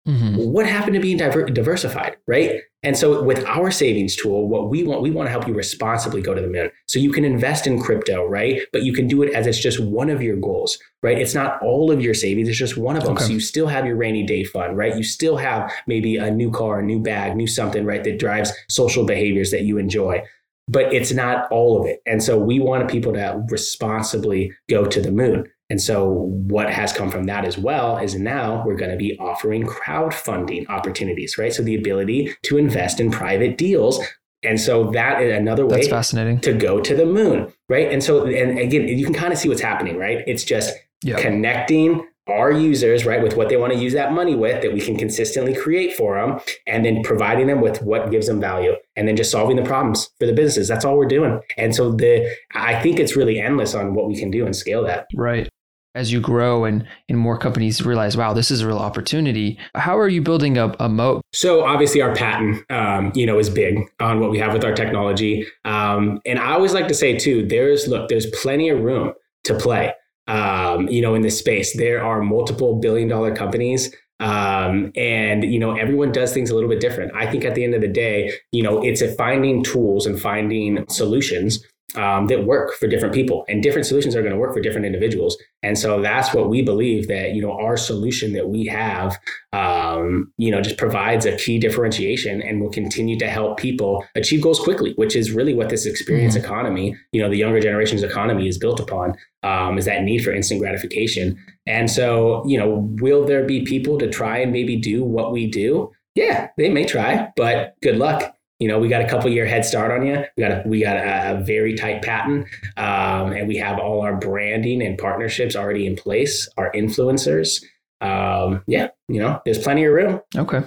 Mm-hmm. What happened to being diver- diversified, right? And so with our savings tool, what we want, we want to help you responsibly go to the moon. So you can invest in crypto, right? But you can do it as it's just one of your goals, right? It's not all of your savings, it's just one of them. Okay. So you still have your rainy day fund, right? You still have maybe a new car, a new bag, new something, right? That drives social behaviors that you enjoy but it's not all of it. And so we want people to responsibly go to the moon. And so, what has come from that as well is now we're going to be offering crowdfunding opportunities, right? So, the ability to invest in private deals. And so, that is another way That's fascinating. to go to the moon, right? And so, and again, you can kind of see what's happening, right? It's just yep. connecting our users, right, with what they want to use that money with that we can consistently create for them, and then providing them with what gives them value, and then just solving the problems for the businesses. That's all we're doing. And so the I think it's really endless on what we can do and scale that. Right as you grow and, and more companies realize, wow, this is a real opportunity. How are you building a, a moat? So obviously our patent, um, you know, is big on what we have with our technology. Um, and I always like to say too, there's, look, there's plenty of room to play, um, you know, in this space. There are multiple billion dollar companies um, and you know everyone does things a little bit different i think at the end of the day you know it's a finding tools and finding solutions um, that work for different people. And different solutions are going to work for different individuals. And so that's what we believe that you know our solution that we have um, you know just provides a key differentiation and will continue to help people achieve goals quickly which is really what this experience mm-hmm. economy you know the younger generation's economy is built upon um, is that need for instant gratification. And so you know will there be people to try and maybe do what we do? Yeah they may try but good luck you know, we got a couple year head start on you. We got a, we got a, a very tight patent, um, and we have all our branding and partnerships already in place. Our influencers, um, yeah, you know, there's plenty of room. Okay.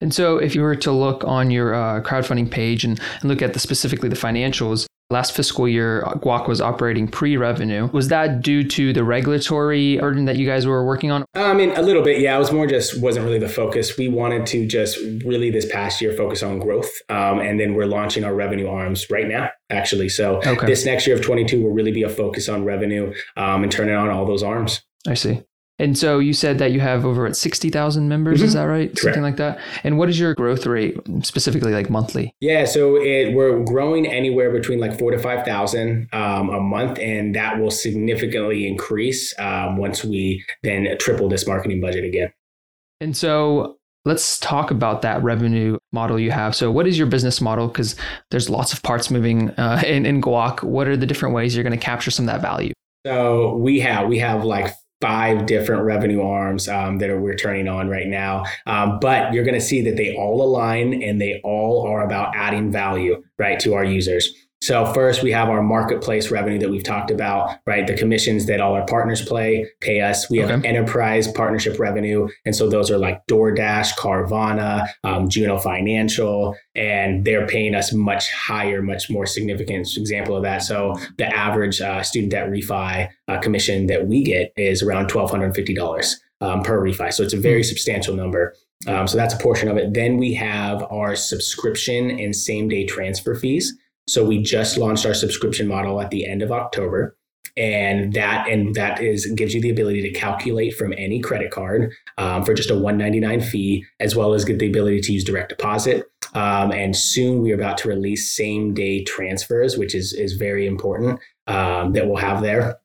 And so, if you were to look on your uh, crowdfunding page and, and look at the specifically the financials, Last fiscal year, Guac was operating pre revenue. Was that due to the regulatory burden that you guys were working on? I mean, a little bit, yeah. It was more just wasn't really the focus. We wanted to just really this past year focus on growth. Um, and then we're launching our revenue arms right now, actually. So okay. this next year of 22 will really be a focus on revenue um, and turning on all those arms. I see. And so you said that you have over at 60,000 members, mm-hmm. is that right? Correct. Something like that. And what is your growth rate specifically like monthly? Yeah, so it, we're growing anywhere between like four to 5,000 um, a month. And that will significantly increase um, once we then triple this marketing budget again. And so let's talk about that revenue model you have. So, what is your business model? Because there's lots of parts moving uh, in, in Guac. What are the different ways you're going to capture some of that value? So we have we have like five different revenue arms um, that we're turning on right now. Um, but you're going to see that they all align and they all are about adding value, right, to our users. So first we have our marketplace revenue that we've talked about, right? The commissions that all our partners play pay us. We okay. have enterprise partnership revenue, and so those are like DoorDash, Carvana, um, Juno Financial, and they're paying us much higher, much more significant example of that. So the average uh, student debt refi uh, commission that we get is around twelve hundred fifty dollars um, per refi. So it's a very mm-hmm. substantial number. Um, so that's a portion of it. Then we have our subscription and same day transfer fees. So we just launched our subscription model at the end of October. and that and that is gives you the ability to calculate from any credit card um, for just a 199 fee, as well as get the ability to use direct deposit. Um, and soon we're about to release same day transfers, which is is very important um, that we'll have there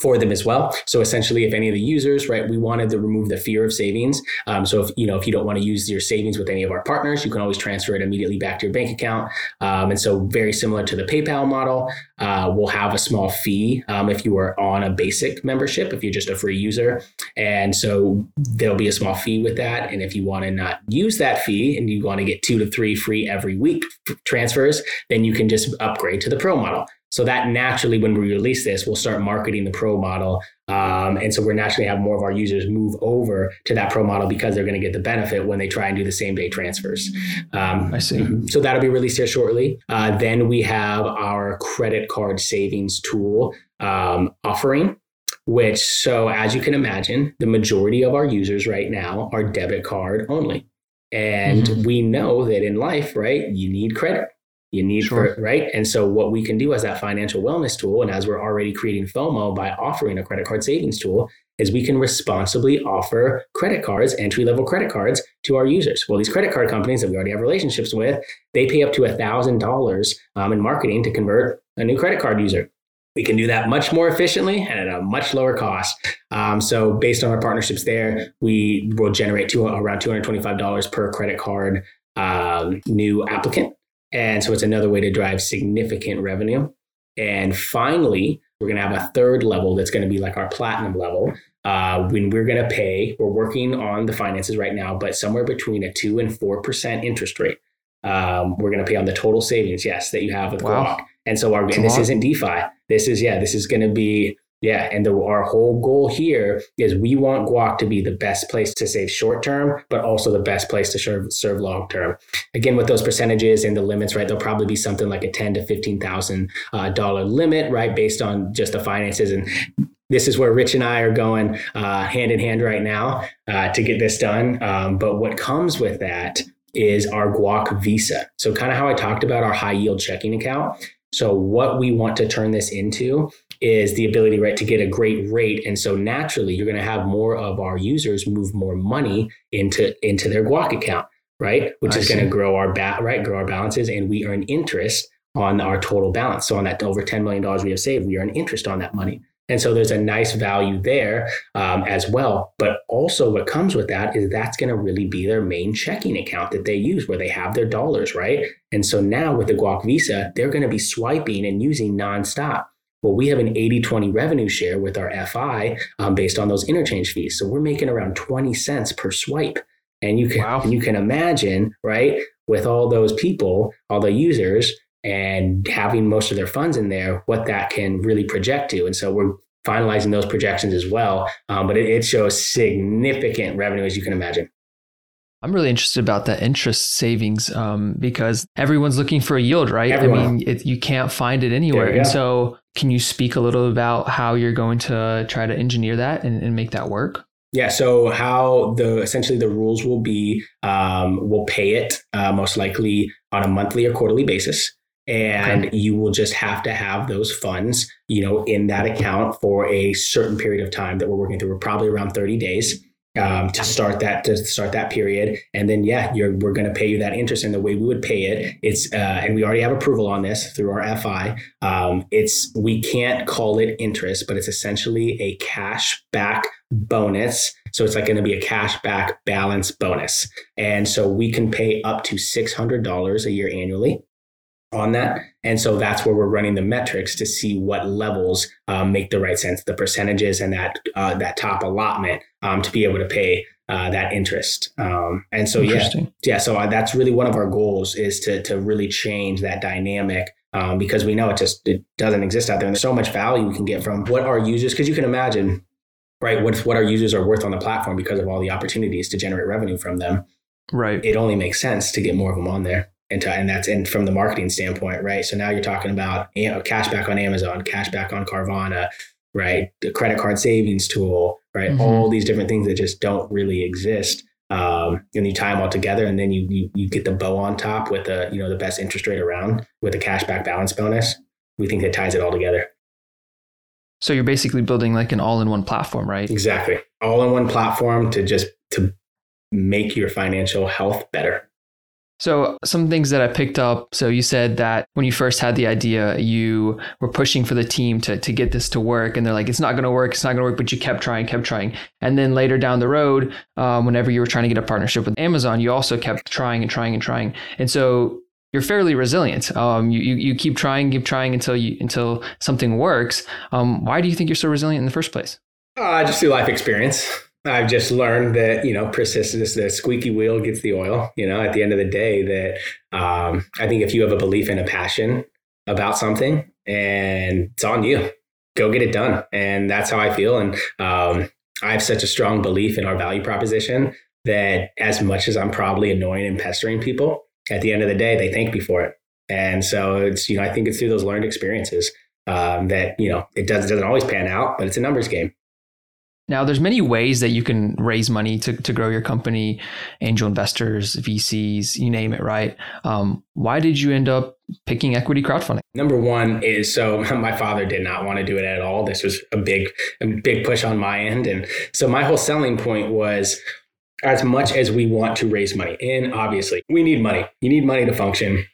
for them as well. So essentially, if any of the users, right, we wanted to remove the fear of savings. Um, so if you know if you don't want to use your savings with any of our partners, you can always transfer it immediately back to your bank account. Um, and so very similar to the PayPal model, uh, we'll have a small fee um, if you are on a basic membership, if you're just a free user, and so there'll be a small fee with that. And if you want to not use that fee and you want to get two to three free every week transfers, then you can just upgrade to the Pro model. So that naturally, when we release this, we'll start marketing the pro model. Um, and so we're naturally have more of our users move over to that pro model because they're going to get the benefit when they try and do the same day transfers. Um, I see. Mm-hmm. So that'll be released here shortly. Uh, then we have our credit card savings tool um, offering. Which, so as you can imagine, the majority of our users right now are debit card only. And mm-hmm. we know that in life, right, you need credit you need sure. for right and so what we can do as that financial wellness tool and as we're already creating fomo by offering a credit card savings tool is we can responsibly offer credit cards entry level credit cards to our users well these credit card companies that we already have relationships with they pay up to a thousand dollars um, in marketing to convert a new credit card user we can do that much more efficiently and at a much lower cost. Um, so, based on our partnerships there, we will generate to around $225 per credit card um, new applicant. And so it's another way to drive significant revenue. And finally, we're going to have a third level that's going to be like our platinum level. Uh, when we're going to pay, we're working on the finances right now, but somewhere between a two and four percent interest rate. Um, we're going to pay on the total savings, yes, that you have with wow. And so our, and this isn't DeFi. This is yeah, this is going to be yeah, and the, our whole goal here is we want Guac to be the best place to save short term, but also the best place to serve serve long term. Again, with those percentages and the limits, right? There'll probably be something like a ten to fifteen thousand uh, dollar limit, right, based on just the finances and. This is where Rich and I are going uh, hand in hand right now uh, to get this done. Um, but what comes with that is our Guac Visa. So, kind of how I talked about our high yield checking account. So, what we want to turn this into is the ability, right, to get a great rate. And so naturally, you're going to have more of our users move more money into into their Guac account, right? Which I is going to grow our bat, right, grow our balances, and we earn interest on our total balance. So on that over $10 million we have saved, we earn interest on that money. And so there's a nice value there um, as well. But also, what comes with that is that's going to really be their main checking account that they use where they have their dollars, right? And so now with the Guac Visa, they're going to be swiping and using nonstop. Well, we have an 80 20 revenue share with our FI um, based on those interchange fees. So we're making around 20 cents per swipe. And you can, wow. you can imagine, right, with all those people, all the users, and having most of their funds in there, what that can really project to. And so we're finalizing those projections as well. Um, but it, it shows significant revenue, as you can imagine. I'm really interested about that interest savings um, because everyone's looking for a yield, right? Everyone. I mean, it, you can't find it anywhere. And so, can you speak a little about how you're going to try to engineer that and, and make that work? Yeah. So how the essentially the rules will be, um, we'll pay it uh, most likely on a monthly or quarterly basis, and okay. you will just have to have those funds, you know, in that account for a certain period of time that we're working through. We're probably around 30 days um, to start that to start that period. And then yeah we're going to pay you that interest in the way we would pay it. It's uh, and we already have approval on this through our fi um, it's we can't call it interest but it's essentially a cash back bonus. So it's like going to be a cash back balance bonus. And so we can pay up to $600 a year annually on that. And so that's where we're running the metrics to see what levels um, make the right sense, the percentages and that uh, that top allotment um, to be able to pay uh, that interest. Um, and so yeah, yeah. So uh, that's really one of our goals is to to really change that dynamic. Um, because we know it just it doesn't exist out there, and there's so much value we can get from what our users. Because you can imagine, right, what what our users are worth on the platform because of all the opportunities to generate revenue from them. Right. It only makes sense to get more of them on there and, to, and that's in from the marketing standpoint, right? So now you're talking about you know, cashback on Amazon, cash back on Carvana, right? The credit card savings tool, right? Mm-hmm. All these different things that just don't really exist. Um, and you tie them all together, and then you, you you get the bow on top with the you know the best interest rate around with a cashback balance bonus. We think that ties it all together. So you're basically building like an all-in-one platform, right? Exactly. All-in-one platform to just to make your financial health better. So, some things that I picked up. So, you said that when you first had the idea, you were pushing for the team to, to get this to work. And they're like, it's not going to work. It's not going to work. But you kept trying, kept trying. And then later down the road, um, whenever you were trying to get a partnership with Amazon, you also kept trying and trying and trying. And so, you're fairly resilient. Um, you, you, you keep trying, keep trying until you until something works. Um, why do you think you're so resilient in the first place? Uh, just through life experience. I've just learned that you know persistence, the squeaky wheel gets the oil. You know, at the end of the day, that um, I think if you have a belief and a passion about something, and it's on you, go get it done. And that's how I feel. And um, I have such a strong belief in our value proposition that as much as I'm probably annoying and pestering people, at the end of the day, they thank me for it. And so it's you know I think it's through those learned experiences um, that you know it does doesn't always pan out, but it's a numbers game. Now, there's many ways that you can raise money to, to grow your company, angel investors, VCs, you name it, right? Um, why did you end up picking equity crowdfunding? Number one is so [laughs] my father did not want to do it at all. This was a big, a big push on my end. And so my whole selling point was as much as we want to raise money, and obviously we need money, you need money to function.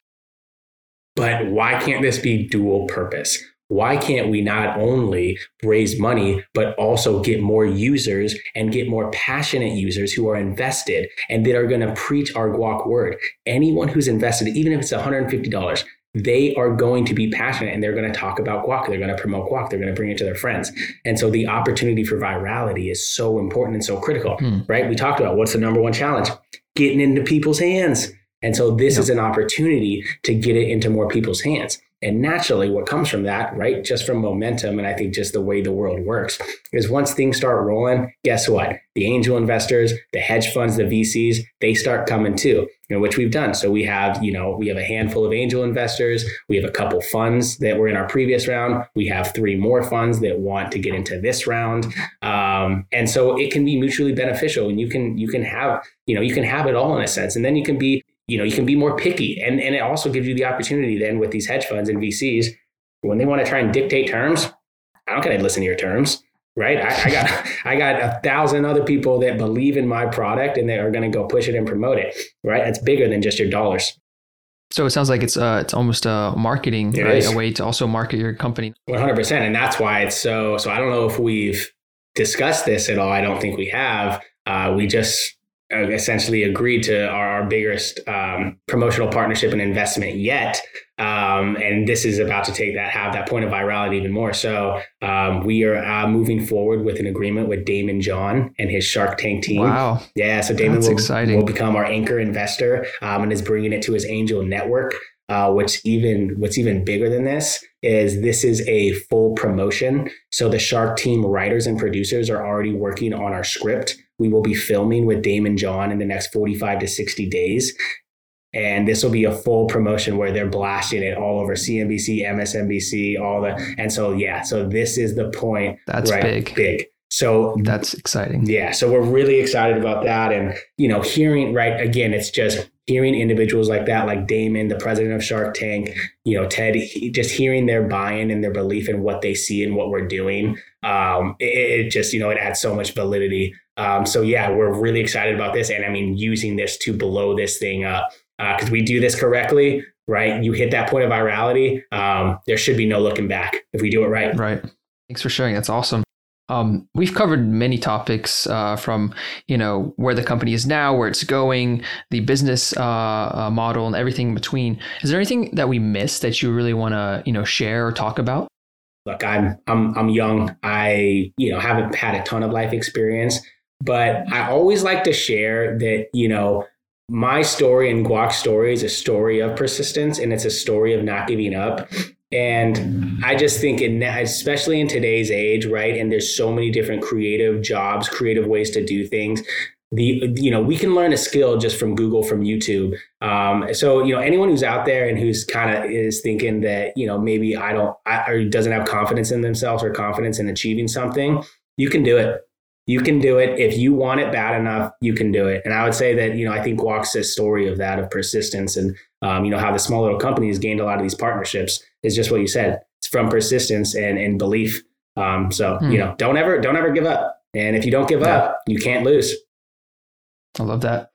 But why can't this be dual purpose? Why can't we not only raise money, but also get more users and get more passionate users who are invested and that are going to preach our guac word? Anyone who's invested, even if it's $150, they are going to be passionate and they're going to talk about guac. They're going to promote guac. They're going to bring it to their friends. And so the opportunity for virality is so important and so critical, hmm. right? We talked about what's the number one challenge? Getting into people's hands. And so this yep. is an opportunity to get it into more people's hands. And naturally, what comes from that, right, just from momentum, and I think just the way the world works, is once things start rolling, guess what? The angel investors, the hedge funds, the VCs, they start coming too, you know, which we've done. So we have, you know, we have a handful of angel investors. We have a couple funds that were in our previous round. We have three more funds that want to get into this round, um, and so it can be mutually beneficial. And you can you can have you know you can have it all in a sense, and then you can be you know, you can be more picky. And, and it also gives you the opportunity then with these hedge funds and VCs, when they want to try and dictate terms, I don't get to listen to your terms, right? I, I got [laughs] I got a thousand other people that believe in my product and they are going to go push it and promote it, right? It's bigger than just your dollars. So it sounds like it's uh it's almost a marketing, right? A way to also market your company. One hundred percent, and that's why it's so. So I don't know if we've discussed this at all. I don't think we have. Uh, we just uh, essentially agreed to our, our biggest um, promotional partnership and investment yet. Um, and this is about to take that, have that point of virality even more. So um, we are uh, moving forward with an agreement with Daymond John and his Shark Tank team. Wow. Yeah. So Daymond will, will, become our anchor investor um, and is bringing it to his angel network. Uh, what's even what's even bigger than this is this is a full promotion. So the Shark Team writers and producers are already working on our script we will be filming with Daymond John in the next 45 to 60 days. And this will be a full promotion where they're blasting it all over CNBC, MSNBC, all the. And so, yeah, so this is the point. That's right, big. Big. So that's exciting. Yeah. So we're really excited about that. And, you know, hearing, right, again, it's just hearing individuals like that, like Daymond, the president of Shark Tank, you know, Ted, he, just hearing their buy-in and their belief in what they see and what we're doing, um, it, it, just, you know, it adds so much validity um, so yeah, we're really excited about this, and I mean using this to blow this thing up because uh, we do this correctly, right? You hit that point of virality, um, there should be no looking back if we do it right. Right. Thanks for sharing. That's awesome. Um, we've covered many topics uh, from you know where the company is now, where it's going, the business uh, uh, model, and everything in between. Is there anything that we missed that you really want to you know share or talk about? Look, I'm I'm I'm young. I you know haven't had a ton of life experience. But I always like to share that, you know, my story and Guac's story is a story of persistence and it's a story of not giving up. And I just think, in, especially in today's age, right? And there's so many different creative jobs, creative ways to do things. The you know we can learn a skill just from Google, from YouTube. Um, so you know anyone who's out there and who's kind of is thinking that you know maybe I don't I, or doesn't have confidence in themselves or confidence in achieving something, you can do it you can do it. If you want it bad enough, you can do it. And I would say that, you know, I think Guac's a story of that, of persistence and, um, you know, how the small little companies gained a lot of these partnerships is just what you said. It's from persistence and, and belief Um, so hmm. you know, don't ever don't ever give up. And if you don't give yeah. up, you can't lose. I love that.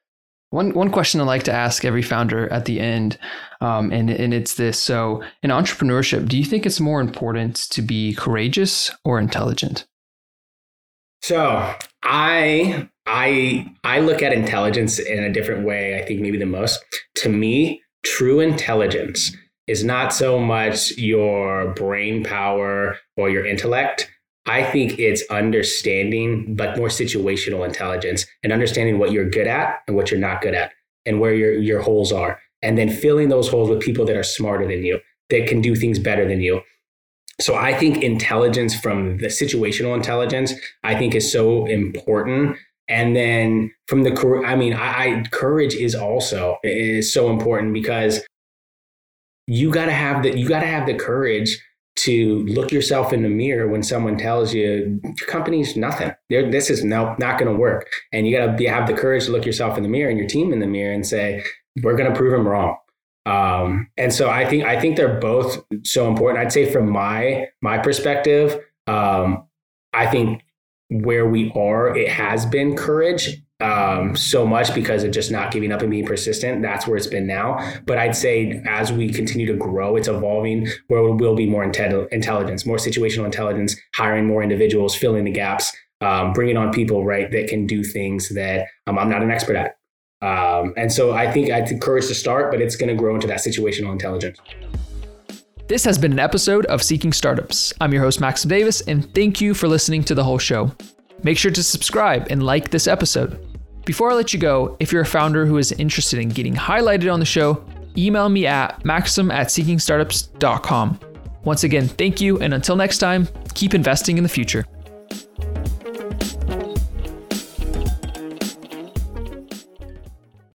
One one question I like to ask every founder at the end, um, and and it's this: so in entrepreneurship, do you think it's more important to be courageous or intelligent? So I I I look at intelligence in a different way. I think maybe the most. To me, true intelligence is not so much your brain power or your intellect. I think it's understanding, but more situational intelligence and understanding what you're good at and what you're not good at and where your, your holes are. And then filling those holes with people that are smarter than you, that can do things better than you. So I think intelligence from the situational intelligence, I think is so important. And then from the, I mean, I, I courage is also is so important because you got to have the, you got to have the courage to look yourself in the mirror when someone tells you your company's nothing. They're, this is no, not going to work. And you got to have the courage to look yourself in the mirror and your team in the mirror and say, we're going to prove them wrong. Um, and so I think I think they're both so important. I'd say from my my perspective, um, I think where we are, it has been courage um, so much because of just not giving up and being persistent. That's where it's been now. But I'd say as we continue to grow, it's evolving where it will be more intelligence, more situational intelligence, hiring more individuals, filling the gaps, um, bringing on people, right, that can do things that um, I'm not an expert at. Um, and so I think I'd encourage to start, but it's going to grow into that situational intelligence. This has been an episode of Seeking Startups. I'm your host, Maxim Davis, and thank you for listening to the whole show. Make sure to subscribe and like this episode. Before I let you go, if you're a founder who is interested in getting highlighted on the show, email me at maxim at seekingstartups.com. Once again, thank you, and until next time, keep investing in the future.